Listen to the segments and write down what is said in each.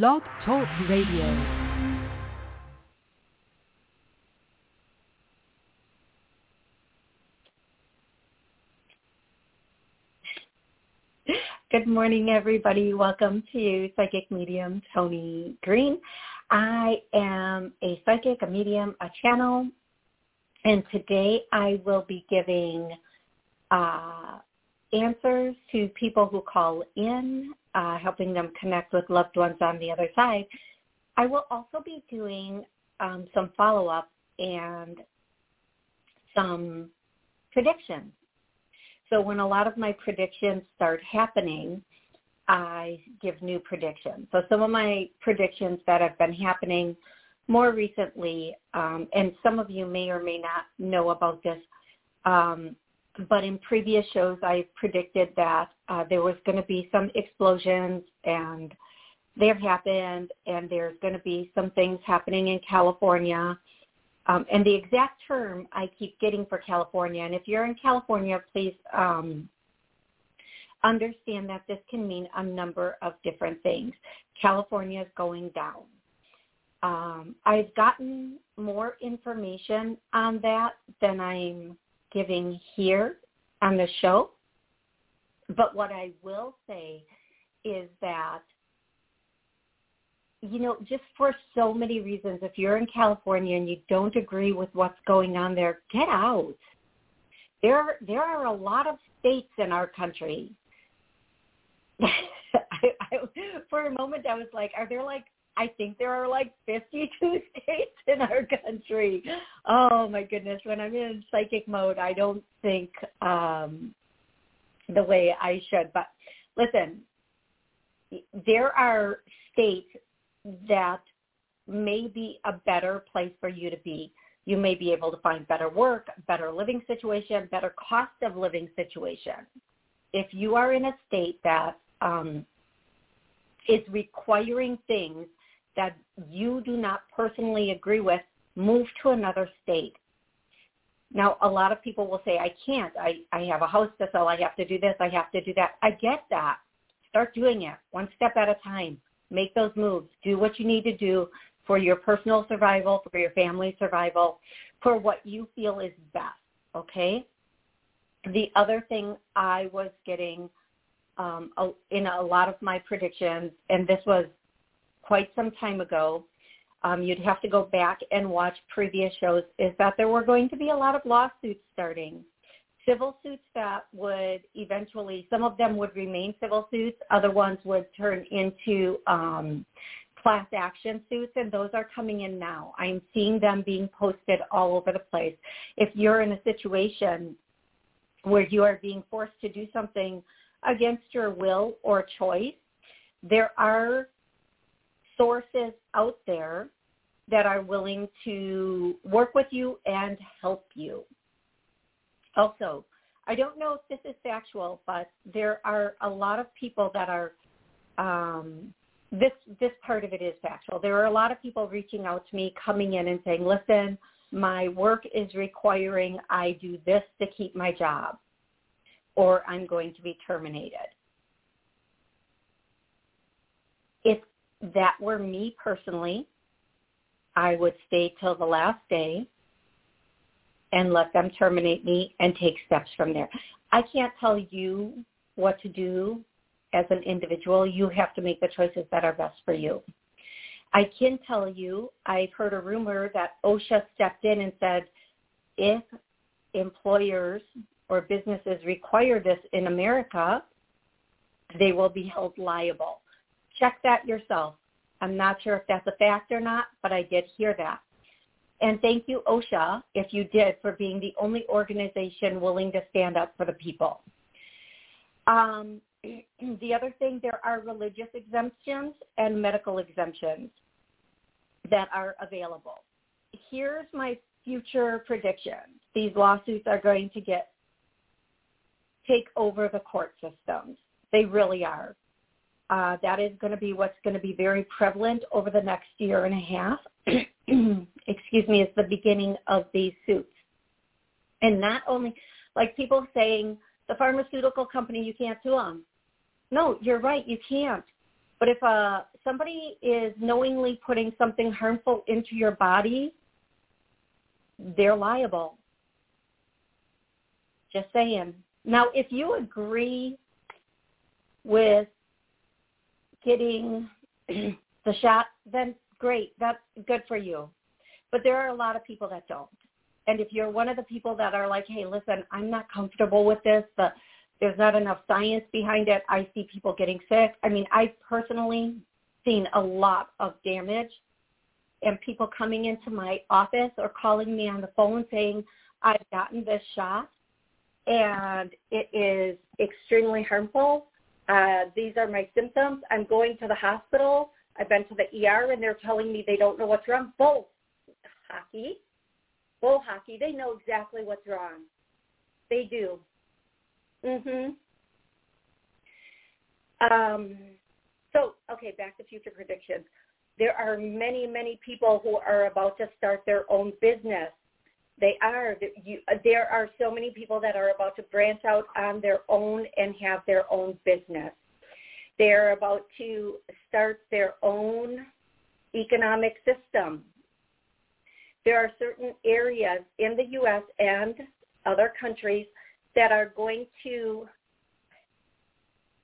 Blog Talk Radio. Good morning, everybody. Welcome to Psychic Medium Toni Greene. I am a psychic, a medium, a channel, and today I will be giving uh, answers to people who call in, uh, helping them connect with loved ones on the other side. I will also be doing um, some follow-up and some predictions. So when a lot of my predictions start happening, I give new predictions. So some of my predictions that have been happening more recently, um, and some of you may or may not know about this, um, but in previous shows I predicted that uh, there was going to be some explosions and they have happened and there's going to be some things happening in California. Um, and the exact term I keep getting for California, and if you're in California, please um, understand that this can mean a number of different things. California is going down. Um, I've gotten more information on that than I'm giving here on the show. But what I will say is that, you know, just for so many reasons, if you're in California and you don't agree with what's going on there, get out. There, there are a lot of states in our country. I, I, for a moment, I was like, are there like I think there are like 52 states in our country. Oh my goodness. When I'm in psychic mode, I don't think um, the way I should. But listen, there are states that may be a better place for you to be. You may be able to find better work, better living situation, better cost of living situation. If you are in a state that um, is requiring things that you do not personally agree with, move to another state. Now, a lot of people will say, I can't. I, I have a house to sell. I have to do this. I have to do that. I get that. Start doing it one step at a time. Make those moves. Do what you need to do for your personal survival, for your family survival, for what you feel is best. Okay? The other thing I was getting um, in a lot of my predictions, and this was quite some time ago, um, you'd have to go back and watch previous shows, is that there were going to be a lot of lawsuits starting. Civil suits that would eventually, some of them would remain civil suits, other ones would turn into um, class action suits, and those are coming in now. I'm seeing them being posted all over the place. If you're in a situation where you are being forced to do something against your will or choice, there are sources out there that are willing to work with you and help you. Also, I don't know if this is factual, but there are a lot of people that are um, this this part of it is factual. There are a lot of people reaching out to me, coming in and saying, "Listen, my work is requiring I do this to keep my job, or I'm going to be terminated." That were me personally, I would stay till the last day and let them terminate me and take steps from there. I can't tell you what to do as an individual. You have to make the choices that are best for you. I can tell you, I've heard a rumor that OSHA stepped in and said, if employers or businesses require this in America, they will be held liable check that yourself. I'm not sure if that's a fact or not, but I did hear that. And thank you, OSHA, if you did, for being the only organization willing to stand up for the people. Um, the other thing, there are religious exemptions and medical exemptions that are available. Here's my future prediction. These lawsuits are going to get take over the court systems. They really are. Uh, that is going to be what's going to be very prevalent over the next year and a half. Excuse me, is the beginning of these suits. And not only, like people saying, the pharmaceutical company, you can't sue them. No, you're right, you can't. But if uh, somebody is knowingly putting something harmful into your body, they're liable. Just saying. Now, if you agree with getting the shot, then great. That's good for you. But there are a lot of people that don't. And if you're one of the people that are like, hey, listen, I'm not comfortable with this, but there's not enough science behind it. I see people getting sick. I mean, I've personally seen a lot of damage and people coming into my office or calling me on the phone saying, I've gotten this shot and it is extremely harmful. Uh, these are my symptoms. I'm going to the hospital. I've been to the ER and they're telling me they don't know what's wrong. Bull hockey. Bull hockey. They know exactly what's wrong. They do. Mhm. Um, so, okay, back to future predictions. There are many, many people who are about to start their own business. They are. You, there are so many people that are about to branch out on their own and have their own business. They're about to start their own economic system. There are certain areas in the U.S. and other countries that are going to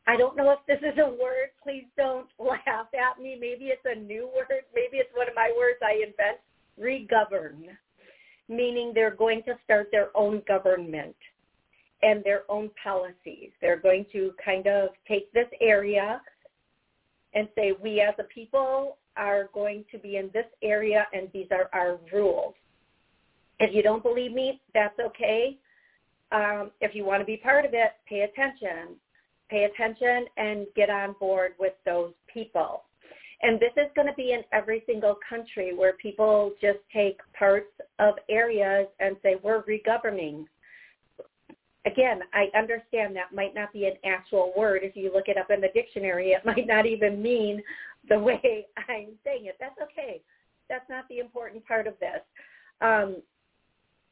I don't know if this is a word. Please don't laugh at me. Maybe it's a new word. Maybe it's one of my words I invent. Regovern, meaning they're going to start their own government and their own policies. They're going to kind of take this area and say, we as a people are going to be in this area and these are our rules. If you don't believe me, that's okay um, if you want to be part of it, pay attention. Pay attention and get on board with those people. And this is going to be in every single country where people just take parts of areas and say, we're regoverning. Again, I understand that might not be an actual word. If you look it up in the dictionary, it might not even mean the way I'm saying it. That's okay. That's not the important part of this. Um,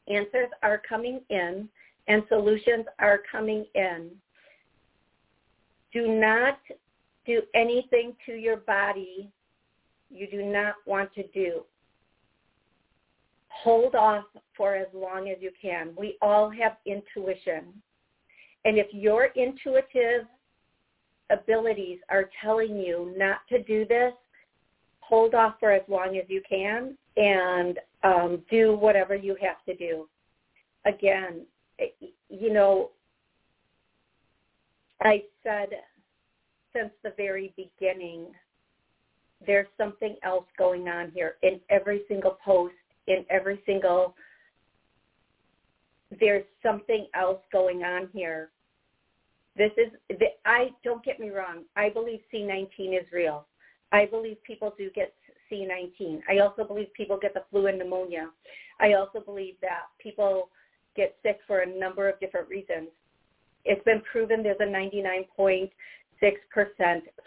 answers are coming in and solutions are coming in. Do not do anything to your body you do not want to do. Hold off for as long as you can. We all have intuition. And if your intuitive abilities are telling you not to do this, hold off for as long as you can and um, do whatever you have to do. Again, you know, I said since the very beginning, there's something else going on here in every single post, in every single, there's something else going on here. This is, the, I don't get me wrong. I believe C19 is real. I believe people do get C19. I also believe people get the flu and pneumonia. I also believe that people get sick for a number of different reasons. It's been proven there's a 99.6%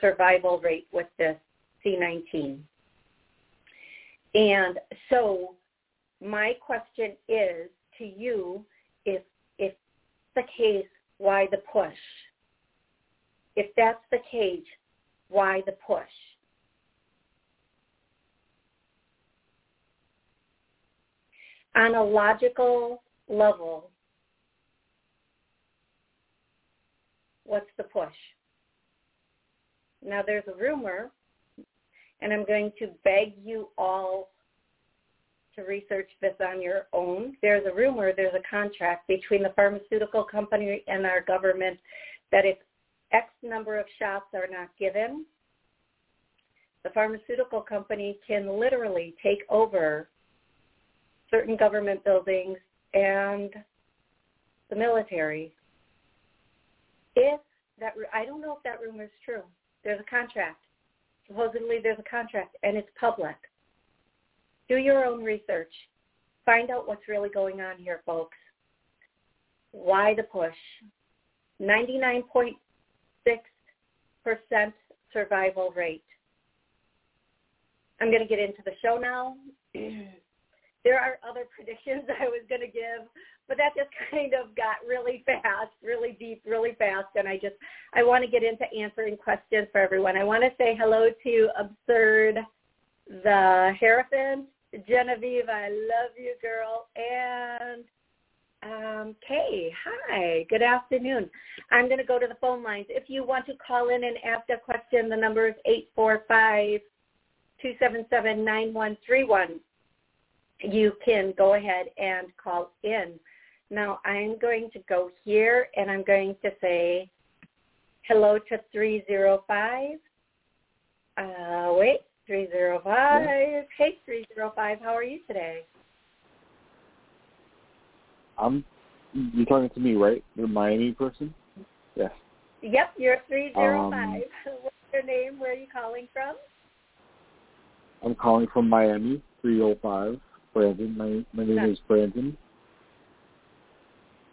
survival rate with this C19. And so my question is to you, if, if the case, why the push? If that's the case, why the push? On a logical level, what's the push? Now there's a rumor, and I'm going to beg you all to research this on your own. There's a rumor, there's a contract between the pharmaceutical company and our government that if X number of shots are not given, the pharmaceutical company can literally take over certain government buildings and the military. If that, I don't know if that rumor is true. There's a contract. Supposedly there's a contract and it's public. Do your own research. Find out what's really going on here, folks. Why the push? 99.6% survival rate. I'm going to get into the show now. there are other predictions I was going to give, but that just kind of got really fast, really deep, really fast. And I just, I want to get into answering questions for everyone. I want to say hello to Absurd, the Hierophant, Genevieve, I love you, girl, and um, Kay, hi, good afternoon. I'm going to go to the phone lines. If you want to call in and ask a question, the number is eight four five two seven seven nine one three one you can go ahead and call in. Now I'm going to go here and I'm going to say hello to 305. Uh, wait, 305. Yeah. Hey, 305. How are you today? I'm, you're talking to me, right? You're a Miami person? Yes. Yep, you're 305. Um, What's your name? Where are you calling from? I'm calling from Miami, 305. Brandon. My my name is Brandon.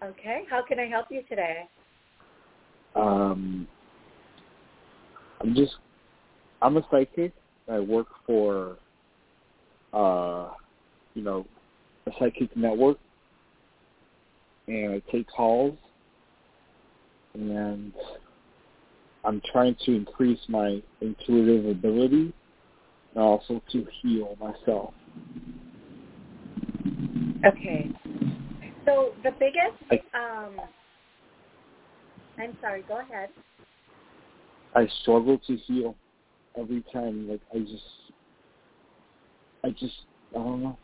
Okay. How can I help you today? Um, I'm just I'm a psychic. I work for uh, you know, a psychic network, and I take calls, and I'm trying to increase my intuitive ability, and also to heal myself. Okay. So the biggest, um, I'm sorry, go ahead. I struggle to heal every time. Like I just, I just, I don't know.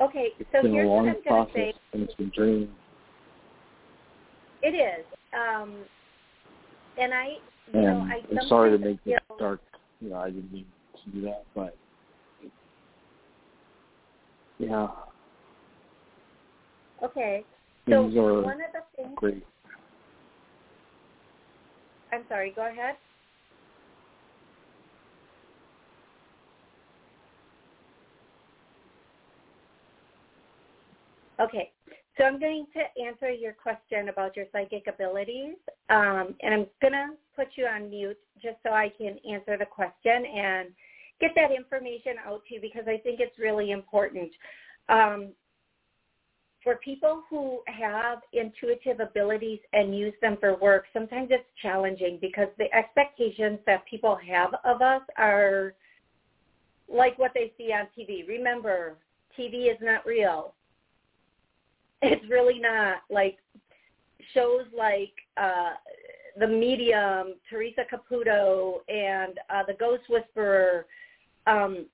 Okay, it's so been here's a long what I'm process, say. and it's been draining. It is, um, and I, you and know, I. I'm sorry to make it dark. You know, I didn't mean to do that, but yeah. Okay. So are one of the things. Great. I'm sorry. Go ahead. Okay. So I'm going to answer your question about your psychic abilities, um, and I'm going to put you on mute just so I can answer the question and get that information out to you because I think it's really important. Um, for people who have intuitive abilities and use them for work, sometimes it's challenging because the expectations that people have of us are like what they see on TV. Remember, TV is not real. It's really not. Like shows like uh, The Medium, Teresa Caputo, and uh, The Ghost Whisperer, um,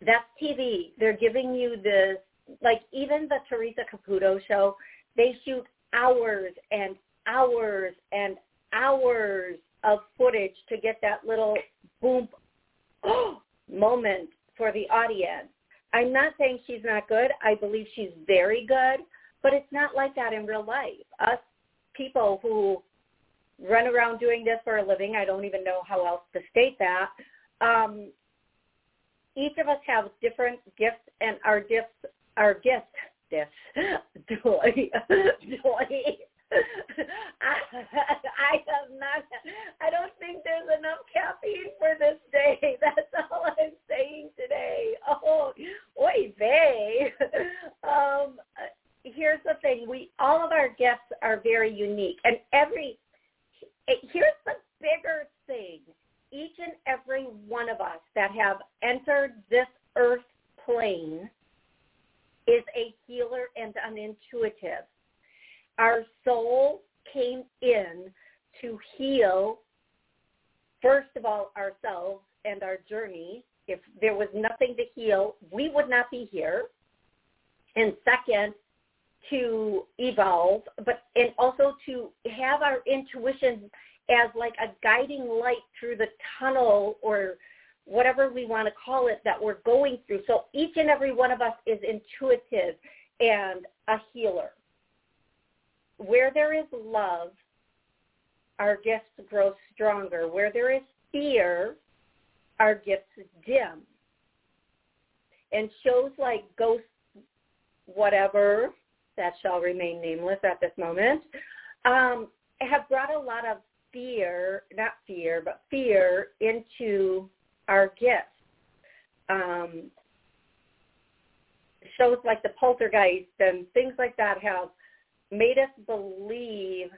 that's TV. They're giving you this, like even the Teresa Caputo show, they shoot hours and hours and hours of footage to get that little boom moment for the audience. I'm not saying she's not good. I believe she's very good, but it's not like that in real life. Us people who run around doing this for a living, I don't even know how else to state that, um, each of us have different gifts, and our gifts, our gifts, gifts, joy, joy. I, I have not. I don't think there's enough caffeine for this day. That's all I'm saying today. Oh, oy vey. Um, here's the thing: we all of our gifts are very unique, and every. Here's the bigger thing: each and every one of us that have entered this earth plane is a healer and an intuitive. Our soul came in to heal, first of all, ourselves and our journey. If there was nothing to heal, we would not be here. And second, to evolve, but and also to have our intuition as like a guiding light through the tunnel or whatever we want to call it that we're going through. So each and every one of us is intuitive and a healer. Where there is love, our gifts grow stronger. Where there is fear, our gifts dim. And shows like Ghost Whatever, that shall remain nameless at this moment, um, have brought a lot of fear, not fear, but fear into our gifts. Um, shows like the Poltergeist and things like that have made us believe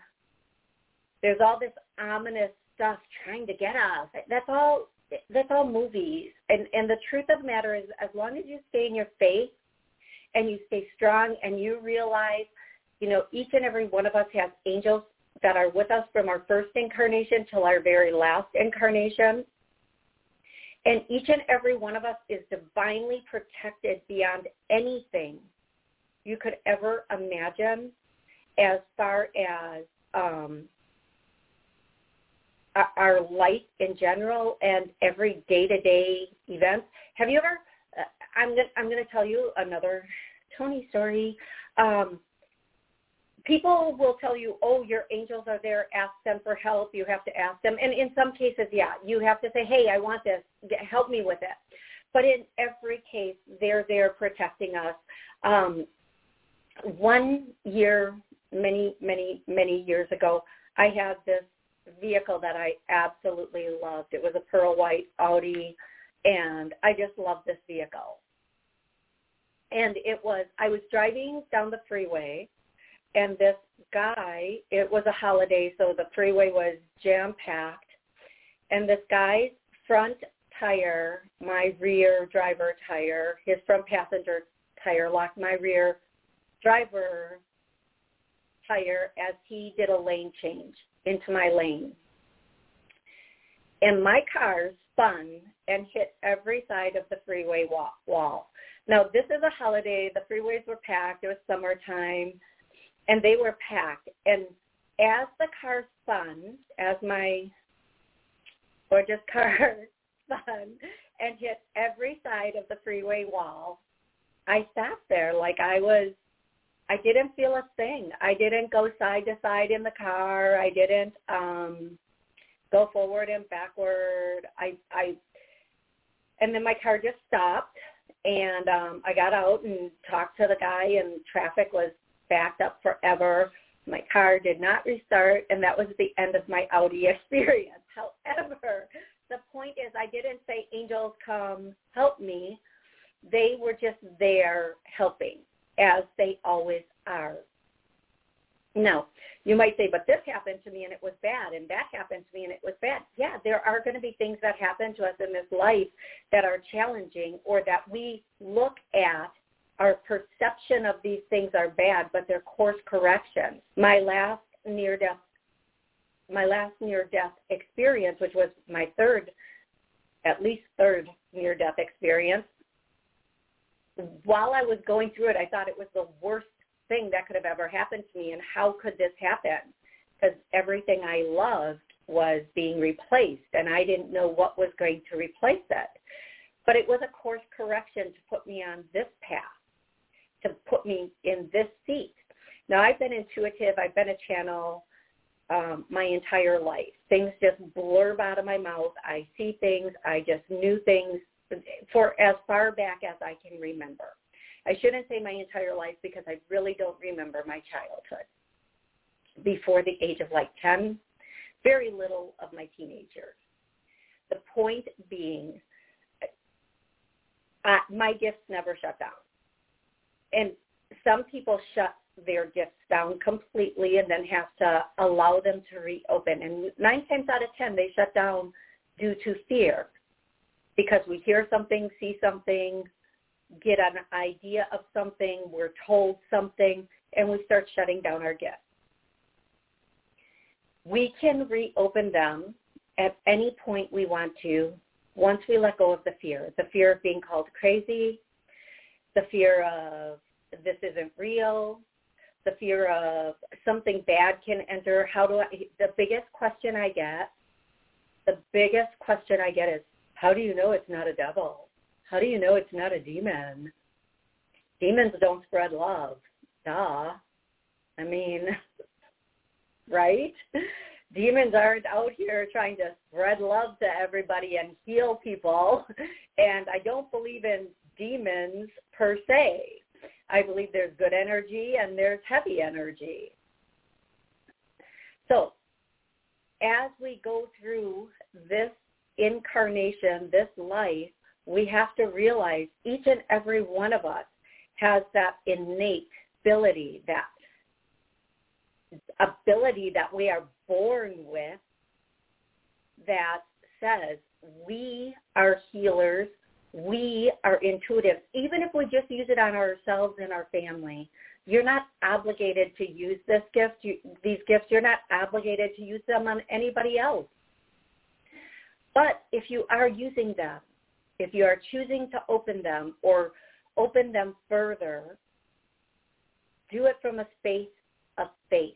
there's all this ominous stuff trying to get us. That's all. That's all movies. And and the truth of the matter is, as long as you stay in your faith and you stay strong and you realize, you know, each and every one of us has angels that are with us from our first incarnation till our very last incarnation. And each and every one of us is divinely protected beyond anything you could ever imagine as far as um, our life in general and every day-to-day events. Have you ever? Uh, I'm gonna I'm gonna tell you another Toni story. Um, people will tell you, "Oh, your angels are there. Ask them for help. You have to ask them." And in some cases, yeah, you have to say, "Hey, I want this. Help me with it." But in every case, they're there protecting us. Um, one year, many, many, many years ago, I had this vehicle that I absolutely loved. It was a pearl white Audi, and I just loved this vehicle. And it was, I was driving down the freeway, and this guy, it was a holiday, so the freeway was jam-packed, and this guy's front tire, my rear driver tire, his front passenger tire locked my rear driver tire as he did a lane change into my lane. And my car spun and hit every side of the freeway wall. Now, this is a holiday. The freeways were packed. It was summertime, and they were packed. And as the car spun, as my gorgeous car spun and hit every side of the freeway wall, I sat there like I was I didn't feel a thing. I didn't go side to side in the car. I didn't um go forward and backward. I I and then my car just stopped and um I got out and talked to the guy and traffic was backed up forever. My car did not restart and that was the end of my Audi experience. However, the point is I didn't say angels come help me. They were just there helping as they always are. Now, you might say, but this happened to me and it was bad, and that happened to me and it was bad. Yeah, there are going to be things that happen to us in this life that are challenging or that we look at our perception of these things are bad, but they're course corrections. My last near death my last near death experience, which was my third, at least third near death experience, while I was going through it, I thought it was the worst thing that could have ever happened to me. And how could this happen? Because everything I loved was being replaced, and I didn't know what was going to replace it. But it was a course correction to put me on this path, to put me in this seat. Now, I've been intuitive. I've been a channel um, my entire life. Things just blurb out of my mouth. I see things. I just knew things for as far back as I can remember. I shouldn't say my entire life because I really don't remember my childhood. Before the age of like 10, very little of my teenage years. The point being, uh, my gifts never shut down. And some people shut their gifts down completely and then have to allow them to reopen. And nine times out of ten, they shut down due to fear because we hear something, see something, get an idea of something, we're told something, and we start shutting down our gifts. We can reopen them at any point we want to once we let go of the fear, the fear of being called crazy, the fear of this isn't real, the fear of something bad can enter. How do I, the biggest question I get, the biggest question I get is, how do you know it's not a devil? How do you know it's not a demon? Demons don't spread love. Duh. I mean, right? Demons aren't out here trying to spread love to everybody and heal people. And I don't believe in demons per se. I believe there's good energy and there's heavy energy. So as we go through this incarnation, this life, we have to realize each and every one of us has that innate ability, that ability that we are born with that says we are healers, we are intuitive. Even if we just use it on ourselves and our family, you're not obligated to use this gift, you, these gifts. You're not obligated to use them on anybody else. But if you are using them, if you are choosing to open them or open them further, do it from a space of faith.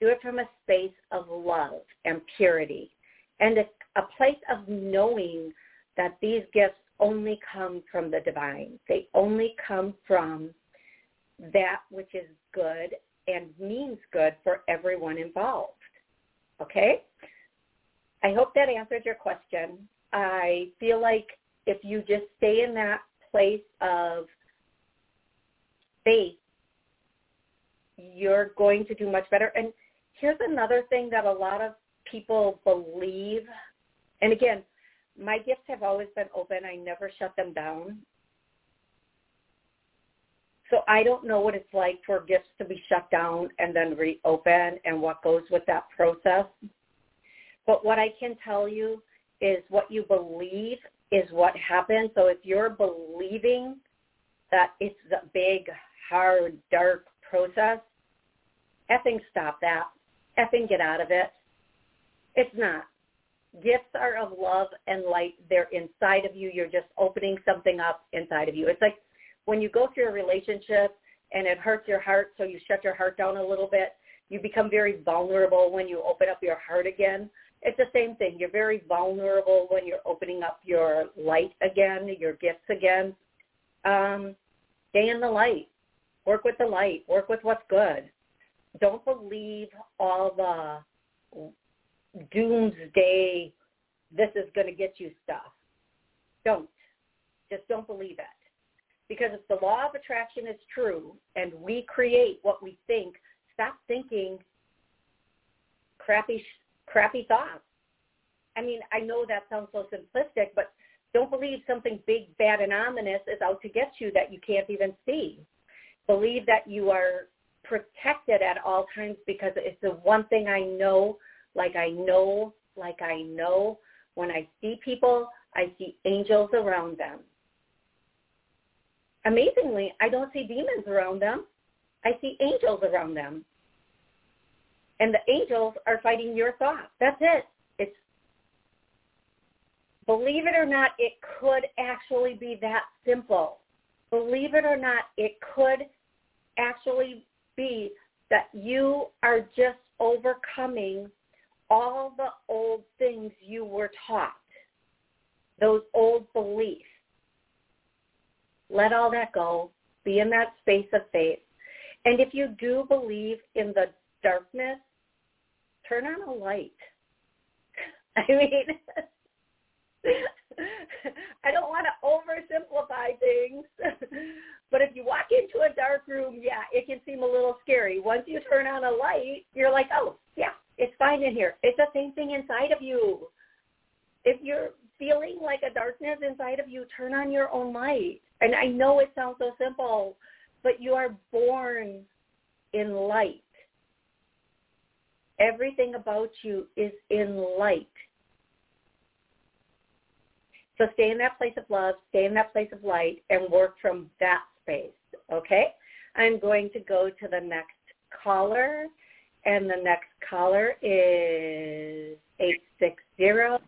Do it from a space of love and purity and a, a place of knowing that these gifts only come from the divine. They only come from that which is good and means good for everyone involved. Okay? I hope that answered your question. I feel like if you just stay in that place of faith, you're going to do much better. And here's another thing that a lot of people believe. And again, my gifts have always been open. I never shut them down. So I don't know what it's like for gifts to be shut down and then reopen and what goes with that process. But what I can tell you is what you believe is what happens. So if you're believing that it's a big, hard, dark process, effing stop that. Effing get out of it. It's not. Gifts are of love and light. They're inside of you. You're just opening something up inside of you. It's like when you go through a relationship and it hurts your heart, so you shut your heart down a little bit. You become very vulnerable when you open up your heart again. It's the same thing. You're very vulnerable when you're opening up your light again, your gifts again. Um, stay in the light. Work with the light. Work with what's good. Don't believe all the doomsday, this is going to get you stuff. Don't. Just don't believe it. Because if the law of attraction is true and we create what we think, stop thinking crappy, crappy thoughts. I mean, I know that sounds so simplistic, but don't believe something big, bad, and ominous is out to get you that you can't even see. Believe that you are protected at all times because it's the one thing I know, like I know, like I know. When I see people, I see angels around them. Amazingly, I don't see demons around them. I see angels around them. And the angels are fighting your thoughts. That's it. It's believe it or not, it could actually be that simple. Believe it or not, it could actually be that you are just overcoming all the old things you were taught, those old beliefs. Let all that go. Be in that space of faith. And if you do believe in the darkness, turn on a light. I mean, I don't want to oversimplify things, but if you walk into a dark room, yeah, it can seem a little scary. Once you turn on a light, you're like, oh, yeah, it's fine in here. It's the same thing inside of you. If you're feeling like a darkness inside of you, turn on your own light. And I know it sounds so simple, but you are born in light. Everything about you is in light. So stay in that place of love, stay in that place of light, and work from that space. Okay? I'm going to go to the next caller, and the next caller is 860.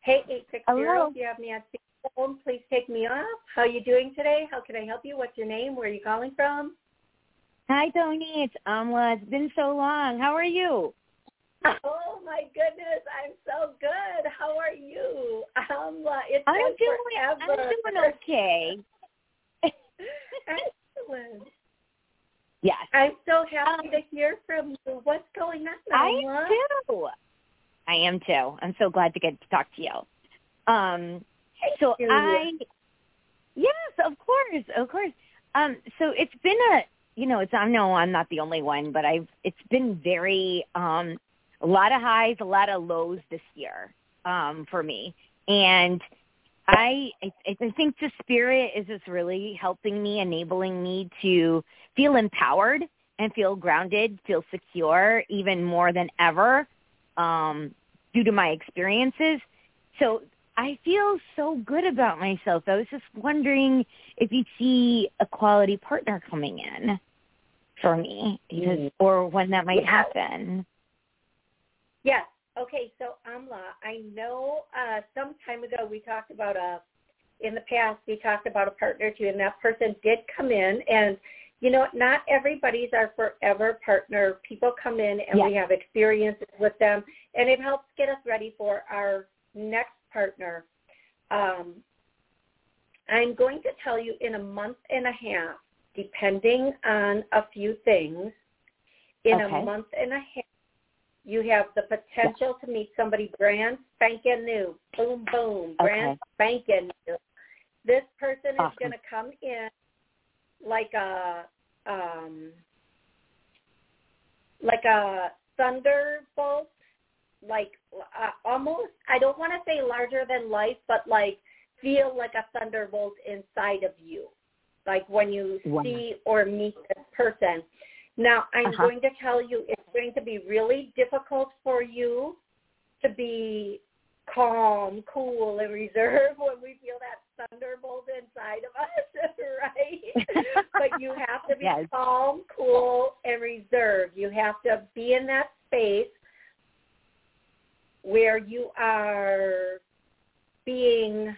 Hey, 860, Hello. if you have me on speakerphone, please take me off. How are you doing today? How can I help you? What's your name? Where are you calling from? Hi, Toni. It's Amla. It's been so long. How are you? Oh my goodness, I'm so good. How are you? Um, it's I'm doing. forever. I'm doing okay. Excellent. Yes, I'm so happy Um, to hear from you. What's going on, I am too. I am too. I'm so glad to get to talk to you. Um, so. I, yes, of course, of course. Um, so it's been a, you know, it's I know I'm not the only one, but I've it's been very um, a lot of highs, a lot of lows this year um, for me, and I I, I think the spirit is just really helping me, enabling me to feel empowered and feel grounded, feel secure even more than ever um, due to my experiences. So I feel so good about myself. I was just wondering if you'd see a quality partner coming in for me, because, mm. or when that might happen. Yes. Okay. So Amla, I know uh, some time ago we talked about a. In the past, we talked about a partner too, and that person did come in. And you know, not everybody's our forever partner. People come in and yes. we have experiences with them, and it helps get us ready for our next partner. Um, I'm going to tell you in a month and a half, depending on a few things, in okay. a month and a half, you have the potential to meet somebody brand spanking new. Boom, boom, brand okay. spanking new. This person awesome. is going to come in like a um, like a thunderbolt like uh, almost I don't want to say larger than life, but like feel like a thunderbolt inside of you, like when you wow. see or meet this person. Now I'm uh-huh. going to tell you it's going to be really difficult for you to be calm, cool, and reserved when we feel that thunderbolt inside of us, right? but you have to be yes. calm, cool, and reserved. You have to be in that space where you are being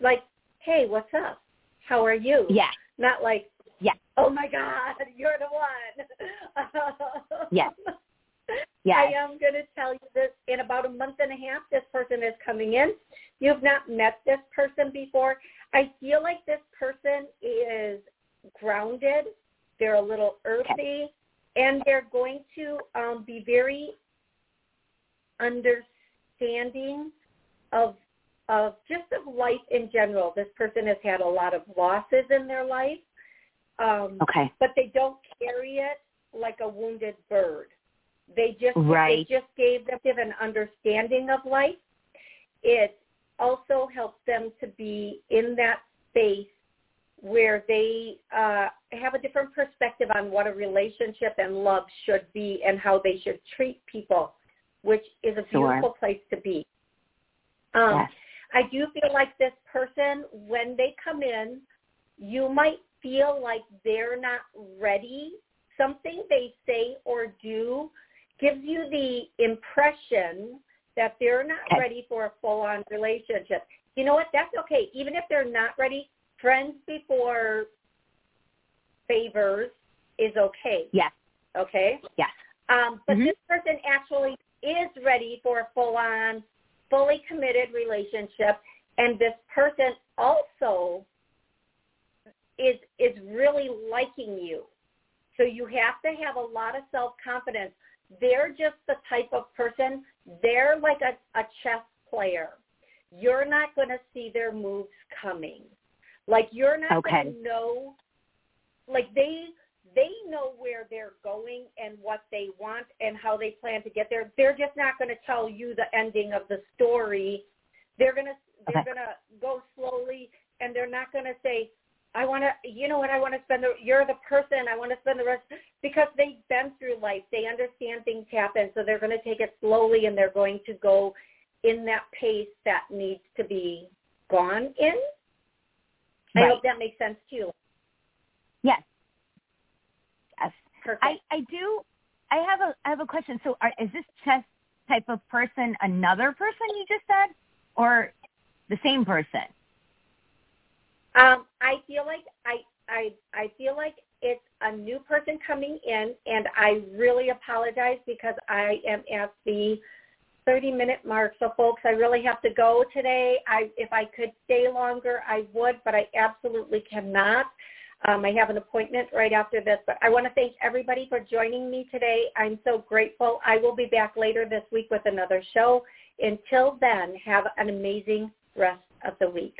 like, hey, what's up? How are you? Yeah. Not like. Oh my God, you're the one. yes. Yes. I am going to tell you this in about a month and a half, this person is coming in. You've not met this person before. I feel like this person is grounded. They're a little earthy. Okay. And they're going to um, be very understanding of of just of life in general. This person has had a lot of losses in their life. Um, okay. But they don't carry it like a wounded bird. They just right. they just gave them an understanding of life. It also helps them to be in that space where they uh, have a different perspective on what a relationship and love should be and how they should treat people which is a beautiful sure. place to be. Um, yes. I do feel like this person, when they come in, you might feel like they're not ready. Something they say or do gives you the impression that they're not okay. ready for a full-on relationship. You know what? That's okay. Even if they're not ready, friends before favors is okay. Yes. Okay? Yes. Um, but mm-hmm. this person actually is ready for a full-on, fully committed relationship, and this person also is is really liking you. So you have to have a lot of self-confidence. They're just the type of person, they're like a, a chess player. You're not going to see their moves coming. Like you're not okay. going to know like they they know where they're going and what they want and how they plan to get there. They're just not going to tell you the ending of the story. They're going to they're okay. going to go slowly and they're not going to say I want to you know what I want to spend the you're the person I want to spend the rest because they've been through life. They understand things happen so they're going to take it slowly and they're going to go in that pace that needs to be gone in. Right. I hope that makes sense to you. Yes, Perfect. I, I do. I have a I have a question. So, are, is this chess type of person another person you just said, or the same person? Um, I feel like I I I feel like it's a new person coming in, and I really apologize because I am at the 30 minute mark. So folks, I really have to go today. I if I could stay longer, I would, but I absolutely cannot. Um, I have an appointment right after this, but I want to thank everybody for joining me today. I'm so grateful. I will be back later this week with another show. Until then, have an amazing rest of the week.